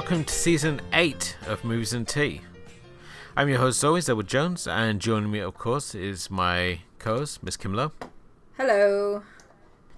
Welcome to season 8 of Movies and Tea. I'm your host always, Edward Jones, and joining me, of course, is my co host, Miss Kim Lowe. Hello.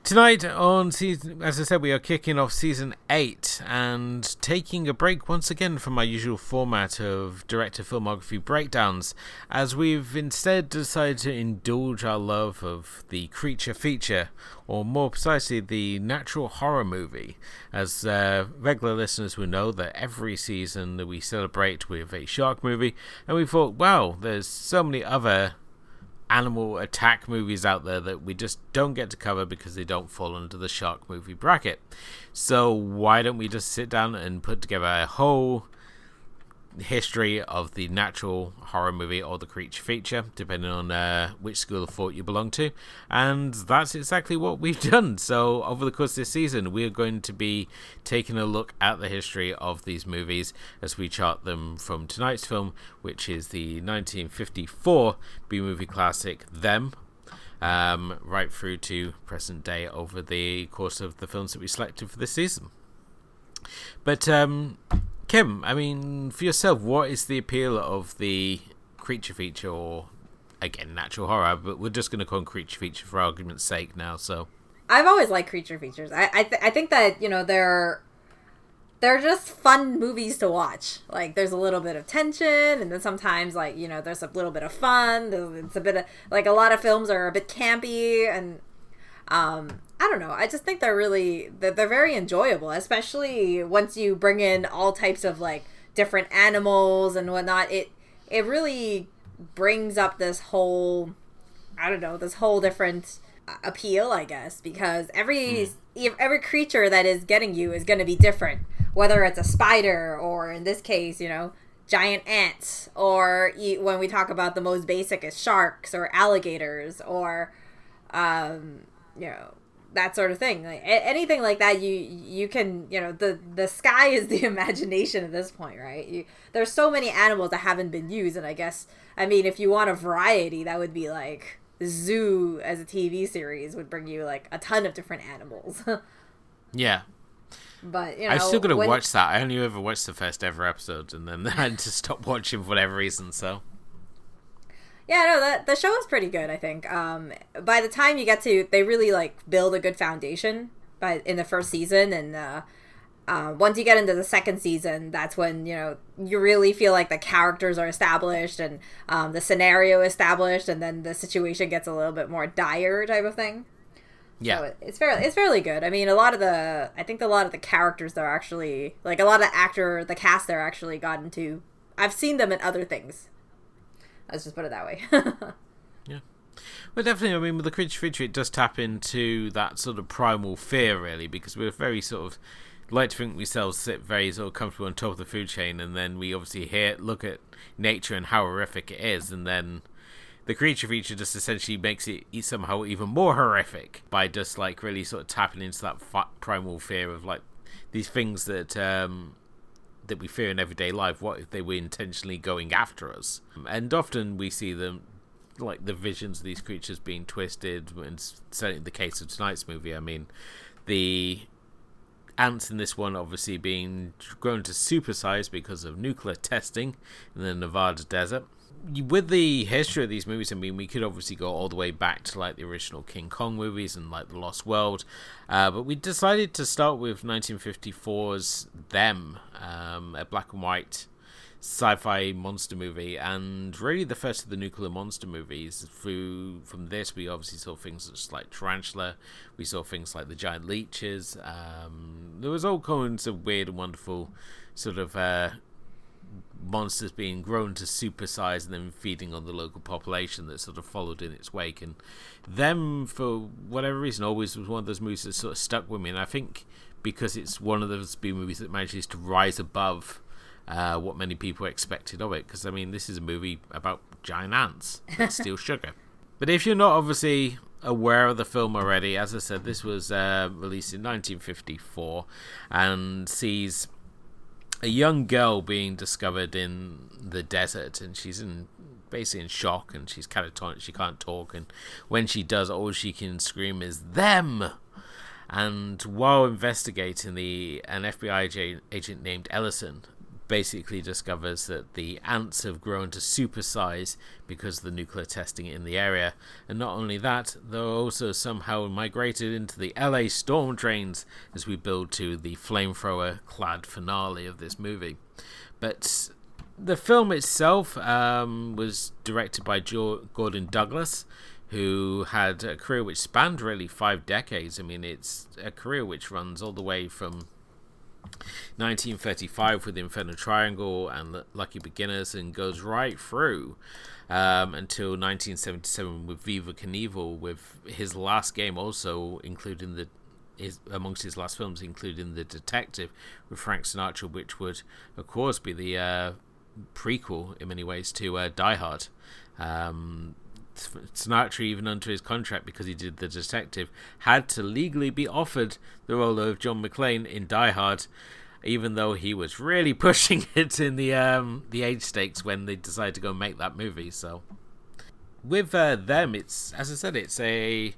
Tonight on season, as I said, we are kicking off season eight and taking a break once again from our usual format of director filmography breakdowns, as we've instead decided to indulge our love of the creature feature, or more precisely, the natural horror movie. As uh, regular listeners will know, that every season that we celebrate with a shark movie, and we thought, wow, there's so many other animal attack movies out there that we just don't get to cover because they don't fall under the shark movie bracket. So why don't we just sit down and put together a whole history of the natural horror movie or the creature feature, depending on uh, which school of thought you belong to. And that's exactly what we've done. So, over the course of this season, we're going to be taking a look at the history of these movies as we chart them from tonight's film, which is the 1954 B movie classic Them. Um, right through to present day over the course of the films that we selected for this season. But um, Kim, I mean, for yourself, what is the appeal of the creature feature, or again, natural horror? But we're just going to call them creature feature for argument's sake now. So, I've always liked creature features. I I, th- I think that you know they're they're just fun movies to watch. Like there's a little bit of tension, and then sometimes like you know there's a little bit of fun. It's a bit of like a lot of films are a bit campy, and um, I don't know. I just think they're really they're, they're very enjoyable, especially once you bring in all types of like different animals and whatnot. It it really brings up this whole I don't know this whole different appeal, I guess, because every mm. every creature that is getting you is going to be different, whether it's a spider or in this case, you know, giant ants, or when we talk about the most basic is sharks or alligators or um, you know that sort of thing like anything like that you you can you know the the sky is the imagination at this point right you, there's so many animals that haven't been used and i guess i mean if you want a variety that would be like zoo as a tv series would bring you like a ton of different animals yeah but you know, I'm still gonna when... watch that. I only ever watched the first ever episode, and then I had to stop watching for whatever reason. So yeah, no, the the show is pretty good. I think. Um, by the time you get to, they really like build a good foundation. By in the first season, and uh, uh, once you get into the second season, that's when you know you really feel like the characters are established and um, the scenario established, and then the situation gets a little bit more dire type of thing. Yeah, so it's fairly it's fairly good. I mean, a lot of the I think a lot of the characters are actually like a lot of the actor the cast they're actually gotten to. I've seen them in other things Let's just put it that way. yeah. Well, definitely. I mean, with the creature feature, it does tap into that sort of primal fear, really, because we're very sort of like to think we ourselves sit very sort of comfortable on top of the food chain, and then we obviously hear look at nature and how horrific it is, and then the creature feature just essentially makes it somehow even more horrific by just like really sort of tapping into that primal fear of like these things that um, that we fear in everyday life, what if they were intentionally going after us? And often we see them, like the visions of these creatures being twisted, and certainly the case of tonight's movie, I mean, the ants in this one obviously being grown to supersize because of nuclear testing in the Nevada desert with the history of these movies, I mean, we could obviously go all the way back to like the original King Kong movies and like The Lost World, uh, but we decided to start with 1954's Them, um, a black and white sci-fi monster movie, and really the first of the nuclear monster movies. Through from this, we obviously saw things such like Tarantula, we saw things like the giant leeches. Um, there was all kinds of weird and wonderful sort of. Uh, monsters being grown to supersize and then feeding on the local population that sort of followed in its wake. And them, for whatever reason, always was one of those movies that sort of stuck with me. And I think because it's one of those B movies that manages to rise above uh, what many people expected of it. Because, I mean, this is a movie about giant ants that steal sugar. But if you're not obviously aware of the film already, as I said, this was uh, released in 1954 and sees a young girl being discovered in the desert, and she's in basically in shock, and she's catatonic. She can't talk, and when she does, all she can scream is "them." And while investigating, the an FBI agent named Ellison basically discovers that the ants have grown to supersize because of the nuclear testing in the area. And not only that, they're also somehow migrated into the LA storm drains as we build to the flamethrower clad finale of this movie. But the film itself um, was directed by jo- Gordon Douglas, who had a career which spanned really five decades. I mean, it's a career which runs all the way from 1935 with Infernal Triangle and Lucky Beginners and goes right through um, until 1977 with Viva Knievel, with his last game also including the his, amongst his last films, including The Detective with Frank Sinatra, which would, of course, be the uh, prequel in many ways to uh, Die Hard. Um, Sinatra, even under his contract because he did The Detective, had to legally be offered the role of John McClane in Die Hard, even though he was really pushing it in the um, the age stakes when they decided to go make that movie. So, with uh, them, it's as I said, it's a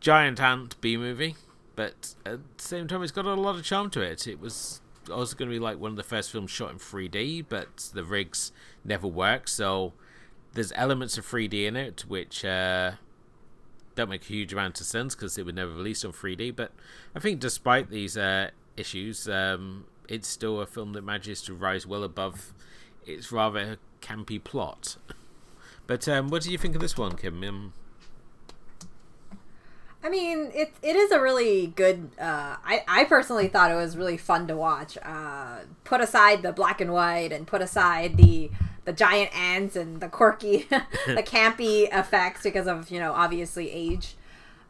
giant ant B movie, but at the same time, it's got a lot of charm to it. It was also going to be like one of the first films shot in 3D, but the rigs never worked, so there's elements of 3D in it which uh, don't make a huge amount of sense because it would never release on 3D. But I think despite these uh, issues, um, it's still a film that manages to rise well above its rather campy plot. But um, what do you think of this one, Kim? Um, I mean, it it is a really good. Uh, I I personally thought it was really fun to watch. Uh, put aside the black and white, and put aside the the giant ants and the quirky, the campy effects because of you know obviously age.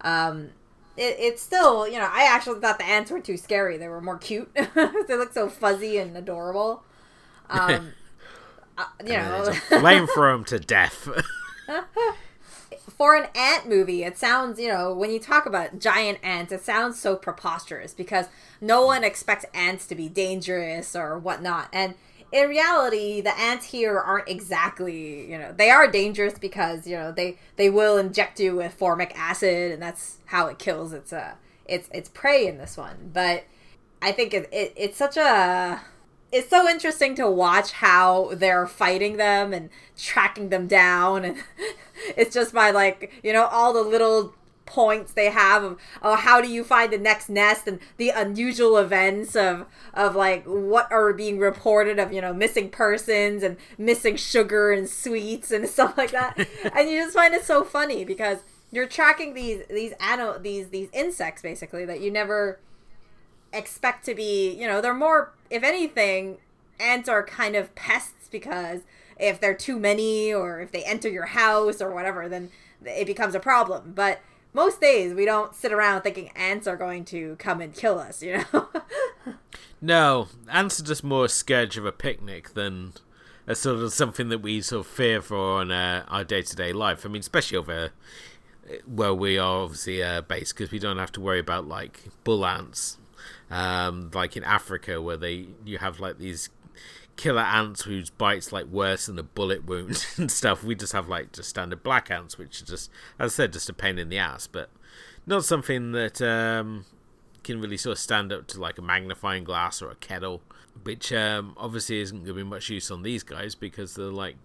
Um, it, it's still you know I actually thought the ants were too scary. They were more cute. they look so fuzzy and adorable. Um, uh, you know, flame throw them to death. for an ant movie, it sounds, you know, when you talk about giant ants, it sounds so preposterous because no one expects ants to be dangerous or whatnot. And in reality, the ants here aren't exactly, you know, they are dangerous because you know they they will inject you with formic acid, and that's how it kills its uh its its prey in this one. But I think it, it it's such a it's so interesting to watch how they're fighting them and tracking them down and it's just by like you know all the little points they have of oh, how do you find the next nest and the unusual events of of like what are being reported of you know missing persons and missing sugar and sweets and stuff like that. And you just find it so funny because you're tracking these these ano- these these insects basically that you never expect to be you know they're more if anything ants are kind of pests because if they're too many or if they enter your house or whatever then it becomes a problem. But most days we don't sit around thinking ants are going to come and kill us, you know? no, ants are just more a scourge of a picnic than a sort of something that we sort of fear for on uh, our day to day life. I mean, especially over where we are obviously uh, based because we don't have to worry about like bull ants, um, like in Africa where they you have like these killer ants whose bites like worse than a bullet wound and stuff. We just have like just standard black ants, which are just, as I said, just a pain in the ass, but not something that um, can really sort of stand up to like a magnifying glass or a kettle, which um, obviously isn't going to be much use on these guys because they're like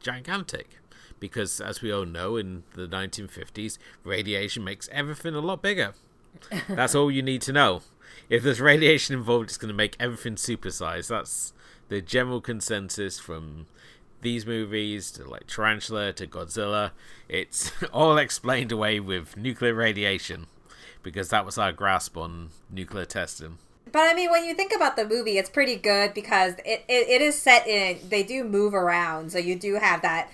gigantic. Because as we all know, in the 1950s, radiation makes everything a lot bigger. That's all you need to know. If there's radiation involved, it's going to make everything supersized. That's the general consensus from these movies to like Tarantula to Godzilla, it's all explained away with nuclear radiation because that was our grasp on nuclear testing. But I mean, when you think about the movie, it's pretty good because it, it, it is set in. They do move around, so you do have that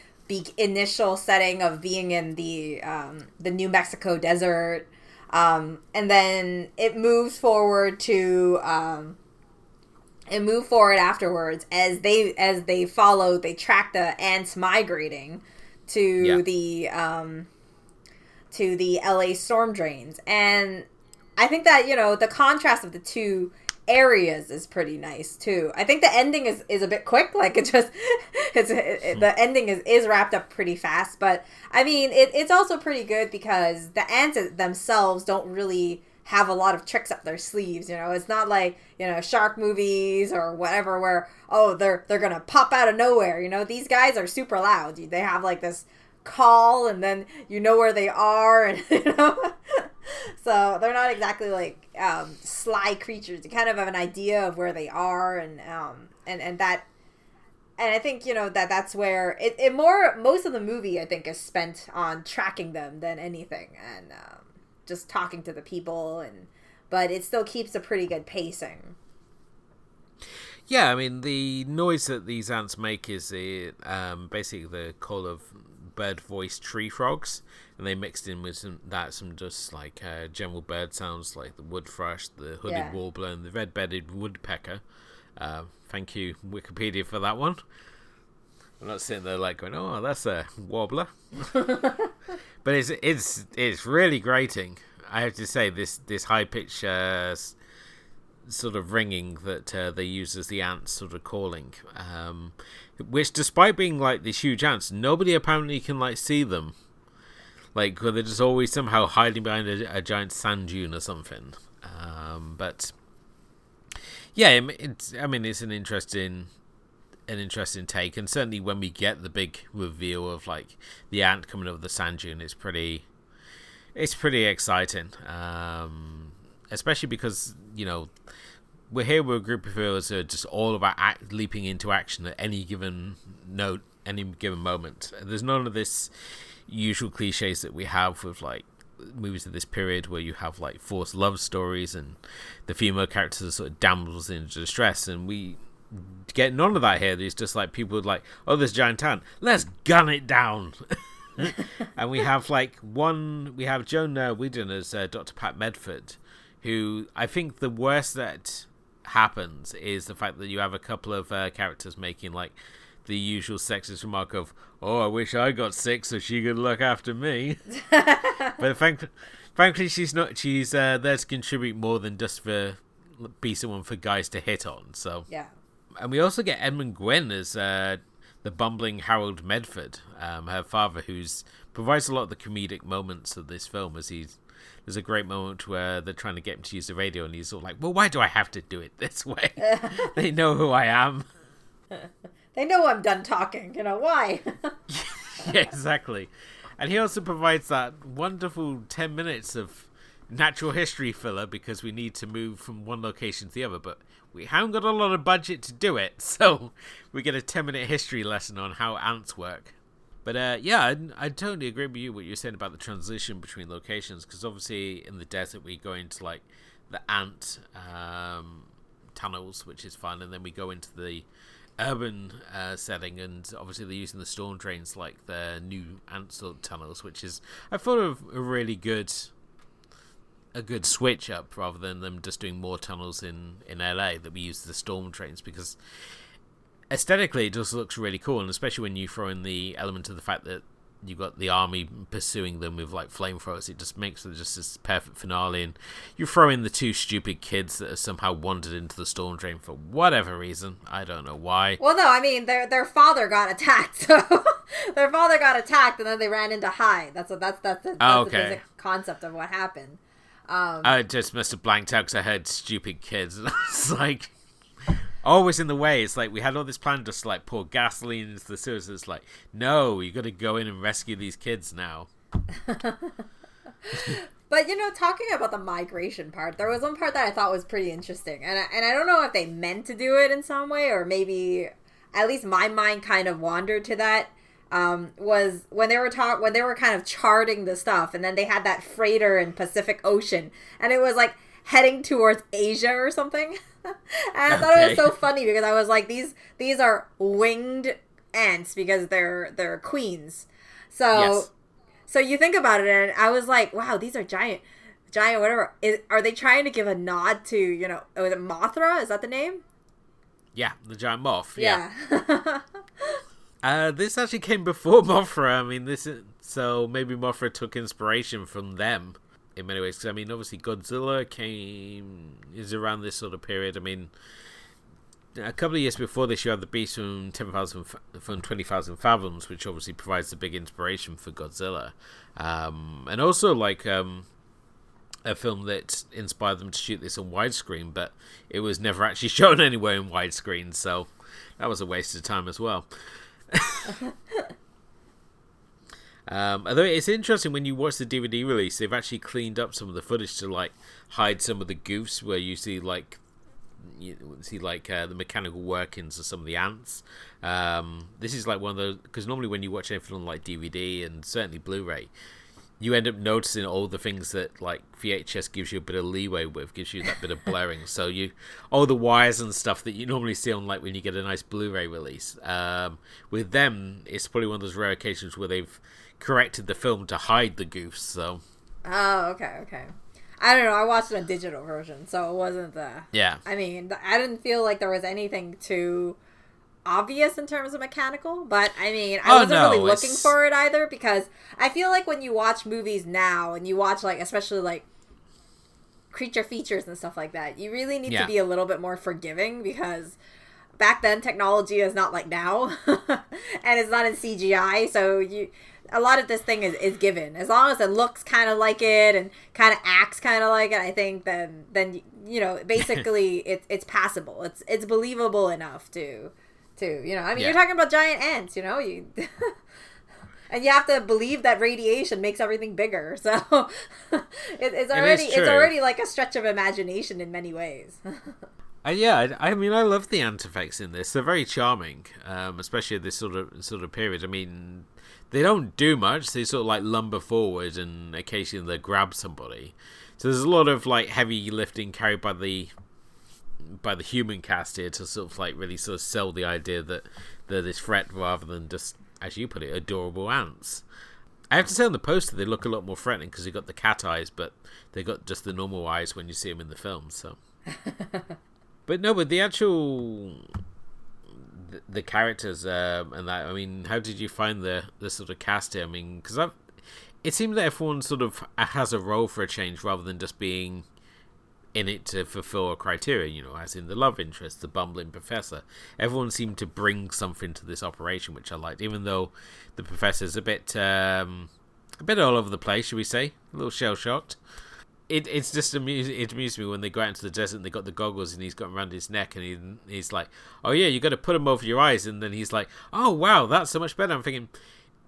initial setting of being in the um, the New Mexico desert, um, and then it moves forward to um, and move forward afterwards as they as they follow they track the ants migrating to yeah. the um to the LA storm drains and I think that you know the contrast of the two areas is pretty nice too. I think the ending is, is a bit quick. Like it just, it's it, the ending is, is wrapped up pretty fast. But I mean, it, it's also pretty good because the ants themselves don't really have a lot of tricks up their sleeves. You know, it's not like you know shark movies or whatever where oh they're they're gonna pop out of nowhere. You know, these guys are super loud. They have like this call and then you know where they are and you know so they're not exactly like um, sly creatures you kind of have an idea of where they are and um, and and that and i think you know that that's where it, it more most of the movie i think is spent on tracking them than anything and um, just talking to the people and but it still keeps a pretty good pacing yeah, I mean the noise that these ants make is the um, basically the call of bird voice tree frogs, and they mixed in with some that some just like uh, general bird sounds like the wood thrush, the hooded yeah. warbler, and the red bellied woodpecker. Uh, thank you, Wikipedia, for that one. I'm not sitting there like going, "Oh, that's a warbler," but it's it's it's really grating. I have to say this this high pitch uh, sort of ringing that uh, they use as the ants sort of calling. Um, which, despite being like these huge ants, nobody apparently can like see them. Like they're just always somehow hiding behind a, a giant sand dune or something. Um, but yeah, it's I mean it's an interesting an interesting take, and certainly when we get the big reveal of like the ant coming over the sand dune, it's pretty it's pretty exciting. Um, especially because you know we're here with a group of heroes who are just all about act, leaping into action at any given note, any given moment. There's none of this usual cliches that we have with like movies of this period where you have like forced love stories and the female characters are sort of damsels in distress and we get none of that here there's just like people would like oh this giant ant let's gun it down and we have like one we have joan uh, Weldon as uh, dr pat medford who i think the worst that happens is the fact that you have a couple of uh, characters making like the usual sexist remark of, "Oh, I wish I got sick so she could look after me." but frankly, frankly, she's not. She's uh, there to contribute more than just for be someone for guys to hit on. So yeah. And we also get Edmund Gwenn as uh, the bumbling Harold Medford, um, her father, who's provides a lot of the comedic moments of this film as he's there's a great moment where they're trying to get him to use the radio, and he's all like, "Well, why do I have to do it this way? they know who I am. they know I'm done talking. You know why?" yeah, exactly. And he also provides that wonderful ten minutes of natural history filler because we need to move from one location to the other, but we haven't got a lot of budget to do it, so we get a ten minute history lesson on how ants work. But uh, yeah, I, I, totally agree with you what you're saying about the transition between locations because obviously in the desert we go into like the ant um, tunnels, which is fun, and then we go into the urban uh, setting, and obviously they're using the storm drains like the new ant tunnels, which is I thought of a really good a good switch up rather than them just doing more tunnels in in LA that we use the storm trains because aesthetically it just looks really cool. And especially when you throw in the element of the fact that you got the army pursuing them with like flamethrowers it just makes it just this perfect finale. And you throw in the two stupid kids that have somehow wandered into the storm drain for whatever reason. I don't know why. Well no i mean their their father got attacked so their father got attacked and then they ran into hide that's what that's that's, the, that's oh, okay. the basic concept of what happened um, i just must have blanked out because i heard stupid kids and i was like always in the way. It's like we had all this plan just to like pour gasoline into the sewers. It's like, no, you got to go in and rescue these kids now. but you know, talking about the migration part, there was one part that I thought was pretty interesting, and I, and I don't know if they meant to do it in some way or maybe at least my mind kind of wandered to that. Um, was when they were talk when they were kind of charting the stuff, and then they had that freighter in Pacific Ocean, and it was like heading towards Asia or something. and I thought it was so funny because I was like, these these are winged ants because they're they're queens. So yes. so you think about it, and I was like, wow, these are giant, giant whatever. Is, are they trying to give a nod to you know was it Mothra? Is that the name? Yeah, the giant moth. Yeah. yeah. uh, this actually came before Mothra. I mean, this is so maybe Mothra took inspiration from them in many ways. Because I mean, obviously Godzilla came is around this sort of period. I mean, a couple of years before this, you had the Beast from ten thousand from twenty thousand fathoms, which obviously provides a big inspiration for Godzilla, um, and also like um, a film that inspired them to shoot this on widescreen, but it was never actually shown anywhere in widescreen, so that was a waste of time as well. um, although it's interesting when you watch the DVD release, they've actually cleaned up some of the footage to like hide some of the goofs where you see like you see like uh, the mechanical workings of some of the ants. Um, this is like one of those because normally when you watch anything on like DVD and certainly Blu-ray, you end up noticing all the things that like VHS gives you a bit of leeway with, gives you that bit of blurring. so you all the wires and stuff that you normally see on like when you get a nice Blu-ray release. Um, with them, it's probably one of those rare occasions where they've corrected the film to hide the goofs. So. Oh, okay, okay. I don't know. I watched a digital version, so it wasn't the. Yeah. I mean, I didn't feel like there was anything too obvious in terms of mechanical, but I mean, I Oh, wasn't no, really looking it's- for it either because I feel like when you watch movies now and you watch like especially like creature features and stuff like that, you really need Yeah. to be a little bit more forgiving because back then technology is not like now and it's not in CGI, so you a lot of this thing is, is given as long as it looks kind of like it and kind of acts kind of like it i think then then you know basically it's it's passable it's it's believable enough to to you know i mean Yeah. you're talking about giant ants you know you and you have to believe that radiation makes everything bigger so it, it's already it's already like a stretch of imagination in many ways Uh, yeah, I, I mean, I love the ant effects in this. They're very charming, um, especially at this sort of sort of period. I mean, they don't do much. They sort of like lumber forward, and occasionally they grab somebody. So there's a lot of like heavy lifting carried by the by the human cast here to sort of like really sort of sell the idea that they're this threat rather than just, as you put it, adorable ants. I have to say on the poster they look a lot more threatening because they've got the cat eyes, but they got just the normal eyes when you see them in the film. So. But no, but the actual the, the characters um, and that. I mean, how did you find the the sort of cast here? I mean, because I've it seems that everyone sort of has a role for a change rather than just being in it to fulfill a criteria. You know, as in the love interest, the bumbling professor. Everyone seemed to bring something to this operation, which I liked, even though the professor's a bit um, a bit all over the place, should we say? A little shell shocked it, it's just amused, it amused me when they go out into the desert and they got the goggles and he's got them around his neck and he, he's like, oh yeah, you got to put them over your eyes and then he's like, oh wow, that's so much better. I'm thinking,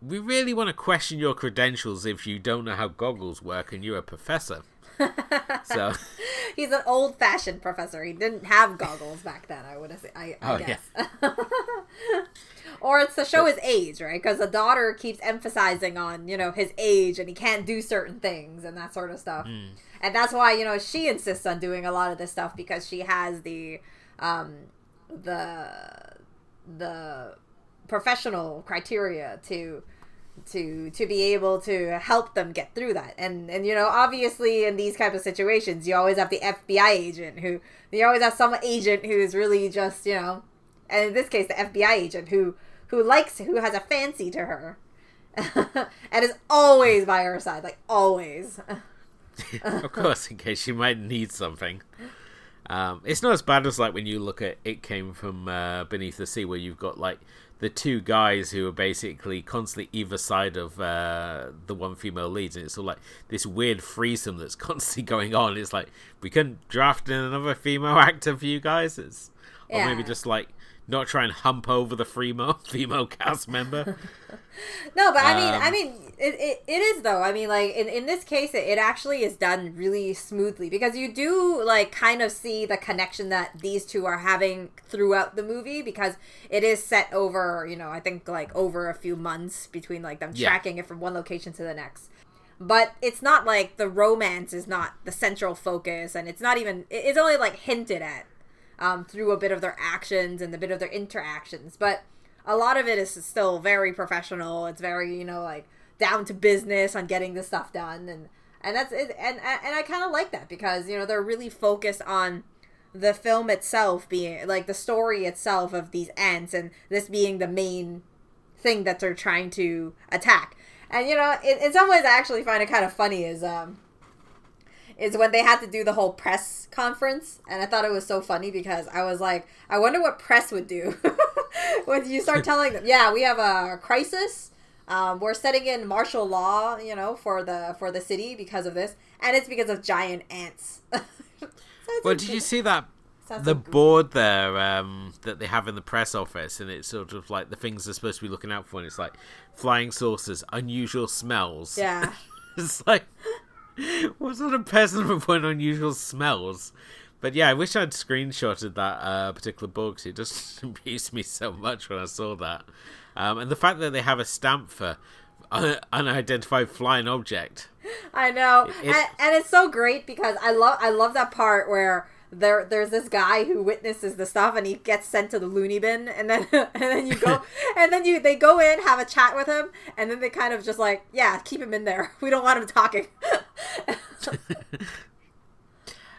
we really want to question your credentials if you don't know how goggles work and you're a professor. so. He's an old-fashioned professor. He didn't have goggles back then i would have i, I Oh, guess. Or it's to show his age right? Because the daughter keeps emphasizing on you know his age and he can't do certain things and that sort of stuff. Hmm. and that's why you know she insists on doing a lot of this stuff because she has the um the the professional criteria to to to be able to help them get through that and and you know obviously in these type of situations you always have the FBI agent who you always have some agent who's really just you know and in this case the FBI agent who who likes who has a fancy to her and is always by her side like always of course, in case you might need something. Um, it's not as bad as like when you look at It Came From uh, Beneath the Sea, where you've got like the two guys who are basically constantly either side of uh, the one female leads, and it's all like this weird threesome that's constantly going on. It's like we couldn't draft in another female actor for you guys. It's or maybe just like not try and hump over the female female cast member. No, but I mean, Um, I mean, it, it, it is though. I mean, like in, in this case, it, it actually is done really smoothly because you do like kind of see the connection that these two are having throughout the movie because it is set over, you know, I think like over a few months between like them Yeah. tracking it from one location to the next. But it's not like the romance is not the central focus, and it's not even. It's only like hinted at um, through a bit of their actions and a bit of their interactions. But a lot of it is still very professional. It's very, you know, like down to business on getting this stuff done. And, and that's it. And, and I kind of like that because, you know, they're really focused on the film itself being like the story itself of these ants and this being the main thing that they're trying to attack. And, you know, in, in some ways, I actually find it kind of funny is, um, is when they had to do the whole press conference and i thought it was so funny because i was like i wonder what press would do when you start telling them yeah we have a crisis Um, we're setting in martial law, you know, for the for the city because of this, and it's because of giant ants. well, did you see that Sounds the goofy. board there um, that they have in the press office, and it's sort of like the things they're supposed to be looking out for, and it's like flying saucers, unusual smells. Yeah. it's like what sort of person would put unusual smells? But yeah, I wish I'd screenshotted that uh, particular book 'cause it just amused me so much when I saw that. Um, and the fact that they have a stamp for un- unidentified flying object. I know, It- and, and it's so great because I love I love that part where there there's this guy who witnesses the stuff and he gets sent to the loony bin and then and then you go and then you they go in have a chat with him and then they kind of just like yeah keep him in there we don't want him talking.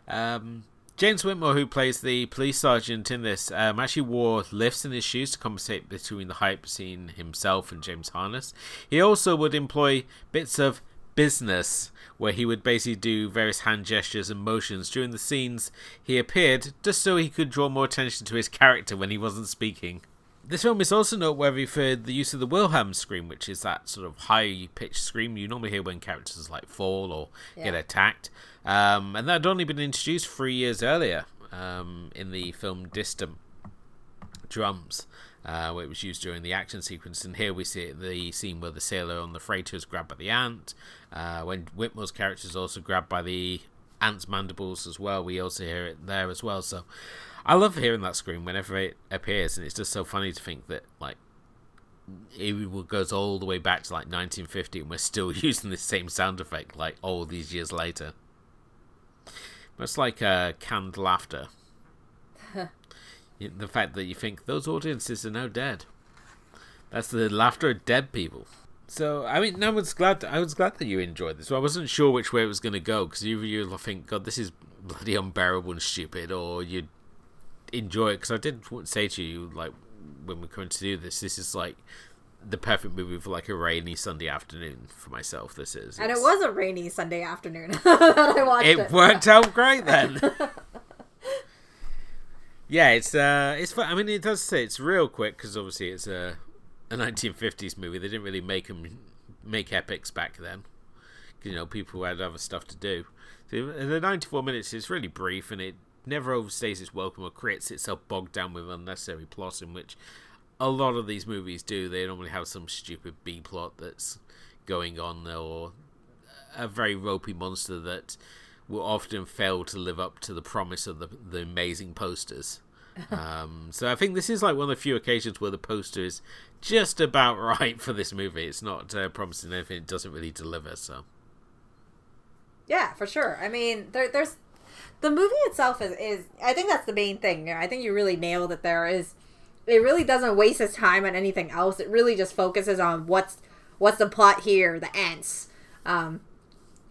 Um, James Whitmore, who plays the police sergeant in this, um, actually wore lifts in his shoes to compensate between the hype between himself and James Arness. He also would employ bits of business where he would basically do various hand gestures and motions during the scenes he appeared just so he could draw more attention to his character when he wasn't speaking. This film is also noteworthy for the use of the Wilhelm scream, which is that sort of high pitched scream you normally hear when characters like fall or get attacked. Um, and that had only been introduced three years earlier um, in the film Distant Drums, uh, where it was used during the action sequence. And here we see the scene where the sailor on the freighter is grabbed by the ant. Uh, when Whitmore's character is also grabbed by the ant's mandibles as well, we also hear it there as well. So I love hearing that scream whenever it appears, and it's just so funny to think that like it goes all the way back to like 1950, and we're still using the same sound effect like all these years later. Much like uh, canned laughter. The fact that you think those audiences are now dead. That's the laughter of dead people. So I mean, I was glad. I was glad that you enjoyed this. I wasn't sure which way it was going to go because either you think, "God, this is bloody unbearable and stupid," or you'd enjoy it. Because I did say to you, like when we're going to do this, this is like the perfect movie for like a rainy Sunday afternoon for myself. This is, and it was a rainy Sunday afternoon that I watched it. it worked out great then. yeah, it's uh, it's fun. I mean, it does say it's real quick because obviously it's a a 1950s movie. They didn't really make them make epics back then. you know, people had other stuff to do. So the 94 minutes is really brief and it never overstays its welcome or creates itself bogged down with unnecessary plot in which a lot of these movies do. They normally have some stupid B plot that's going on or a very ropey monster that will often fail to live up to the promise of the, the amazing posters. Um, so I think this is like one of the few occasions where the poster is just about right for this movie. It's not uh, promising anything; it doesn't really deliver. So Yeah, for sure. I mean, there, there's the movie itself is, is I think that's the main thing. I think you really nailed it. There is it really doesn't waste its time on anything else. It really just focuses on what's what's the plot here, the ants, um,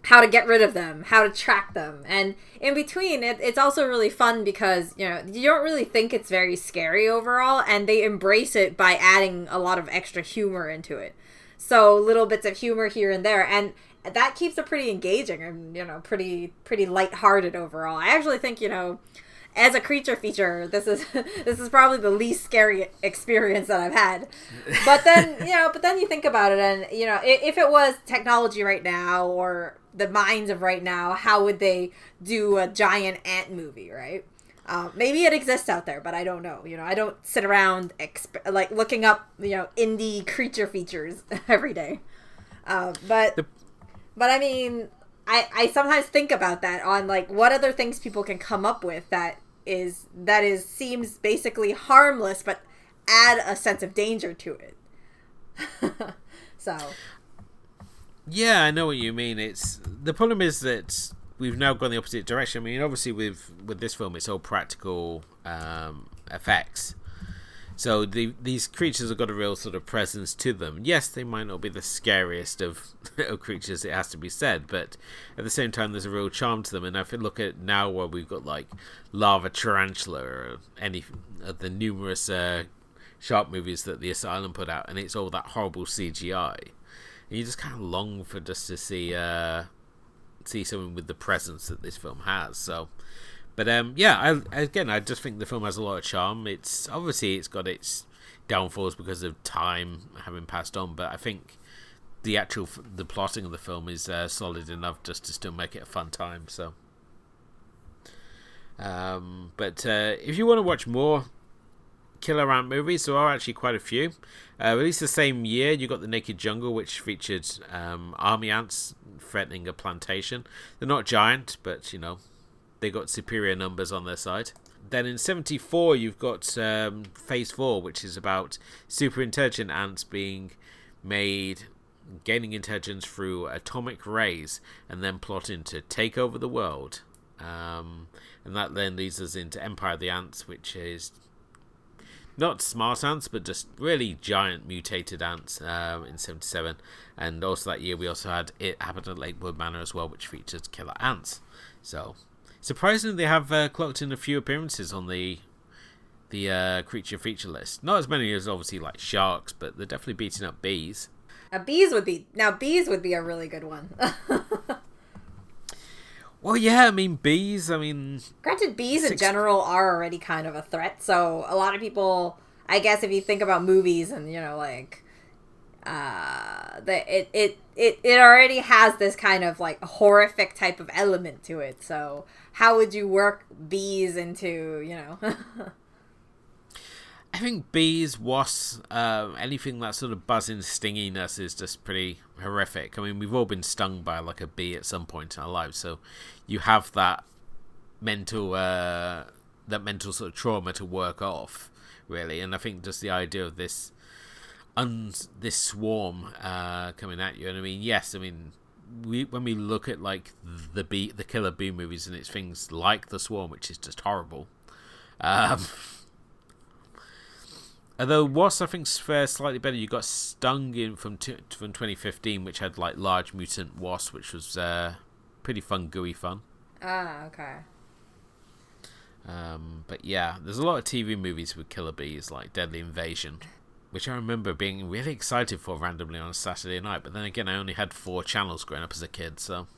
how to get rid of them, how to track them, and in between, it, it's also really fun because you know you don't really think it's very scary overall, and they embrace it by adding a lot of extra humor into it. So little bits of humor here and there, and that keeps it pretty engaging and you know pretty pretty lighthearted overall. I actually think you know as a creature feature, this is this is probably the least scary experience that I've had. But then you know, but then you think about it, and you know, if, it was technology right now or the minds of right now, how would they do a giant ant movie, right? Uh, maybe it exists out there, but I don't know. You know, I don't sit around exp- like looking up you know indie creature features every day. Uh, but The- but I mean, I I sometimes think about that on like what other things people can come up with that is that is seems basically harmless but add a sense of danger to it. so yeah, I know what you mean. It's the problem is that we've now gone the opposite direction. I mean, obviously with with this film, it's all practical um, effects. So the, these creatures have got a real sort of presence to them. Yes, they might not be the scariest of, of creatures, it has to be said, but at the same time, there's a real charm to them. And if you look at now where we've got like Lavalantula or any of the numerous uh, shark movies that the Asylum put out, and it's all that horrible CGI. And you just kind of long for just to see uh, see something with the presence that this film has. So. But um, yeah, I, again, I just think the film has a lot of charm. It's obviously it's got its downfalls because of time having passed on, but I think the actual the plotting of the film is uh, solid enough just to still make it a fun time. So, um, but uh, if you want to watch more killer ant movies, there are actually quite a few. Uh, released the same year, you got the Naked Jungle, which featured um, army ants threatening a plantation. They're not giant, but you know they got superior numbers on their side. Then in 74, you've got um, Phase 4, which is about super intelligent ants being made, gaining intelligence through atomic rays, and then plotting to take over the world. Um, and that then leads us into Empire of the Ants, which is not smart ants, but just really giant mutated ants um, in 77. And also that year, we also had It Happened at Lakewood Manor as well, which features killer ants. So Surprisingly, they have uh, clocked in a few appearances on the the uh, creature feature list. Not as many as obviously like sharks, but they're definitely beating up bees. Uh, bees would be now. Bees would be a really good one. well, yeah, I mean bees. I mean, granted, bees six... in general are already kind of a threat. So a lot of people, I guess, if you think about movies and you know, like uh that it, it it it already has this kind of like horrific type of element to it. So how would you work bees into you know? I think bees wasps uh, anything that sort of buzzing stinginess is just pretty horrific. I mean we've all been stung by like a bee at some point in our lives so you have that mental uh that mental sort of trauma to work off really. And i think just the idea of this un- this swarm uh, coming at you. And I mean, yes, I mean, we when we look at like the bee, the killer bee movies, and it's things like the swarm, which is just horrible. Um, although was I think fair slightly better. You got stung in from t- from 2015, which had like large mutant wasp, which was uh, pretty fun, gooey fun. Ah, okay. Um, but yeah, there's a lot of TV movies with killer bees, like Deadly Invasion which I remember being really excited for randomly on a Saturday night. But then again, I only had four channels growing up as a kid, so.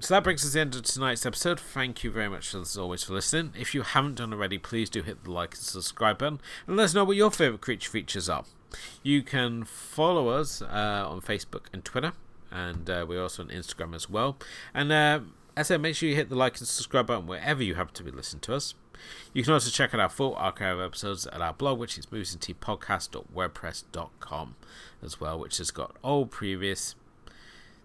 So that brings us to the end of tonight's episode. Thank you very much, as always, for listening. If you haven't done already, please do hit the like and subscribe button, and let us know what your favourite creature features are. You can follow us uh, on Facebook and Twitter, and uh, we're also on Instagram as well. And uh, as I said, make sure you hit the like and subscribe button wherever you happen to be listening to us. You can also check out our full archive episodes at our blog, which is moviesandtpodcast.wordpress.com as well, which has got all previous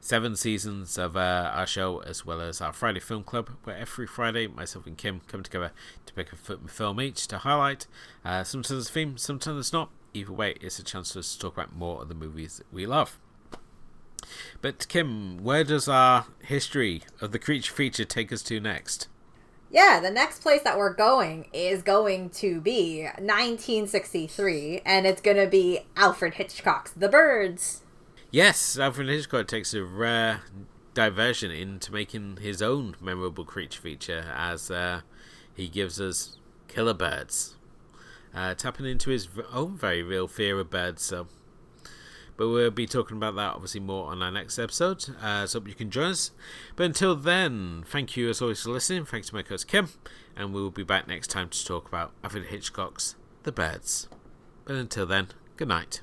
seven seasons of uh, our show, as well as our Friday Film Club, where every Friday, myself and Kim come together to pick a film each to highlight. Uh, sometimes it's a theme, sometimes it's not. Either way, it's a chance for us to talk about more of the movies that we love. But Kim, where does our history of the creature feature take us to next? Yeah, the next place that we're going is going to be 1963, and it's going to be Alfred Hitchcock's The Birds. Yes, Alfred Hitchcock takes a rare diversion into making his own memorable creature feature as uh, he gives us killer birds, uh, tapping into his own very real fear of birds. So but we'll be talking about that obviously more on our next episode. Uh, so hope you can join us. But until then, thank you as always for listening. Thanks to my co host Kim, and we will be back next time to talk about Alfred Hitchcock's The Birds. But until then, good night.